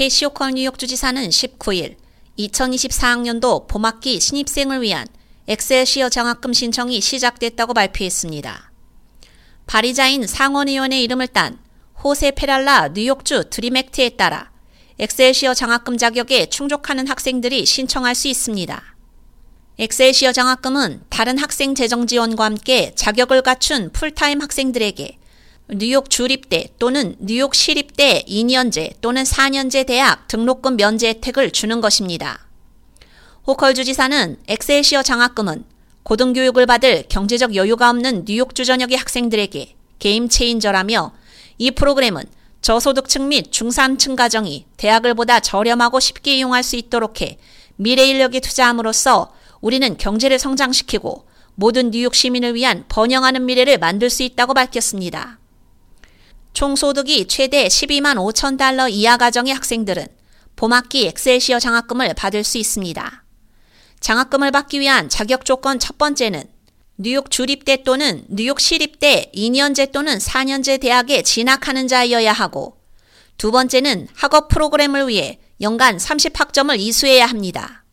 캐시 호컬 뉴욕 주지사는 19일 2024학년도 봄학기 신입생을 위한 엑셀시어 장학금 신청이 시작됐다고 발표했습니다. 발의자인 상원의원의 이름을 딴 호세 페랄타 뉴욕주 Dream Act에 따라 엑셀시어 장학금 자격에 충족하는 학생들이 신청할 수 있습니다. 엑셀시어 장학금은 다른 학생 재정 지원과 함께 자격을 갖춘 풀타임 학생들에게 뉴욕 주립대 또는 뉴욕 시립대 2년제 또는 4년제 대학 등록금 면제 혜택을 주는 것입니다. 호컬 주지사는 엑셀시어 장학금은 고등교육을 받을 경제적 여유가 없는 뉴욕 주 전역의 학생들에게 게임 체인저라며 이 프로그램은 저소득층 및 중산층 가정이 대학을 보다 저렴하고 쉽게 이용할 수 있도록 해 미래 인력에 투자함으로써 우리는 경제를 성장시키고 모든 뉴욕 시민을 위한 번영하는 미래를 만들 수 있다고 밝혔습니다. 총소득이 최대 12만 5천 달러 이하 가정의 학생들은 봄학기 엑셀시어 장학금을 받을 수 있습니다. 장학금을 받기 위한 자격 조건 첫 번째는 뉴욕 주립대 또는 뉴욕 시립대 2년제 또는 4년제 대학에 진학하는 자여야 하고 두 번째는 학업 프로그램을 위해 연간 30학점을 이수해야 합니다.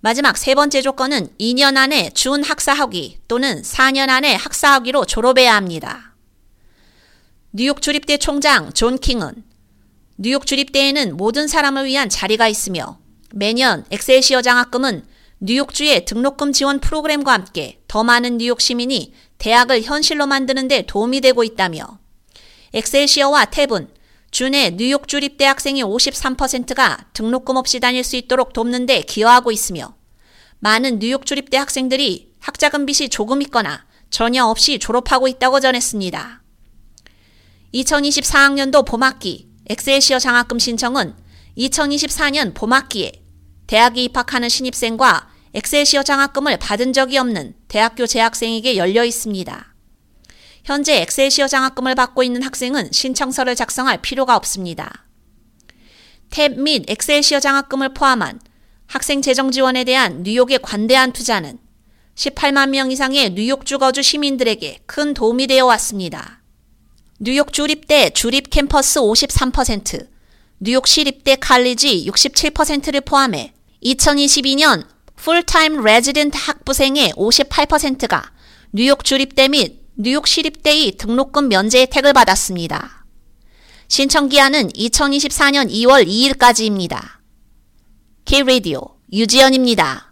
마지막 세 번째 조건은 2년 안에 준 학사학위 또는 4년 안에 학사학위로 졸업해야 합니다. 뉴욕 주립대 총장 존 킹은 뉴욕 주립대에는 모든 사람을 위한 자리가 있으며 매년 엑셀시어 장학금은 뉴욕주의 등록금 지원 프로그램과 함께 더 많은 뉴욕 시민이 대학을 현실로 만드는 데 도움이 되고 있다며 엑셀시어와 탭은 주내 뉴욕 주립대 학생의 53%가 등록금 없이 다닐 수 있도록 돕는 데 기여하고 있으며 많은 뉴욕 주립대 학생들이 학자금 빚이 조금 있거나 전혀 없이 졸업하고 있다고 전했습니다. 2024학년도 봄학기 엑셀시어 장학금 신청은 2024년 봄학기에 대학에 입학하는 신입생과 엑셀시어 장학금을 받은 적이 없는 대학교 재학생에게 열려 있습니다. 현재 엑셀시어 장학금을 받고 있는 학생은 신청서를 작성할 필요가 없습니다. 탭 및 엑셀시어 장학금을 포함한 학생 재정 지원에 대한 뉴욕의 관대한 투자는 18만 명 이상의 뉴욕 주거주 시민들에게 큰 도움이 되어 왔습니다. 뉴욕 주립대 주립 캠퍼스 53%, 뉴욕 시립대 칼리지 67%를 포함해 2022년 풀타임 레지던트 학부생의 58%가 뉴욕 주립대 및 뉴욕 시립대의 등록금 면제 혜택을 받았습니다. 신청 기한은 2024년 2월 2일까지입니다. K-Radio 유지연입니다.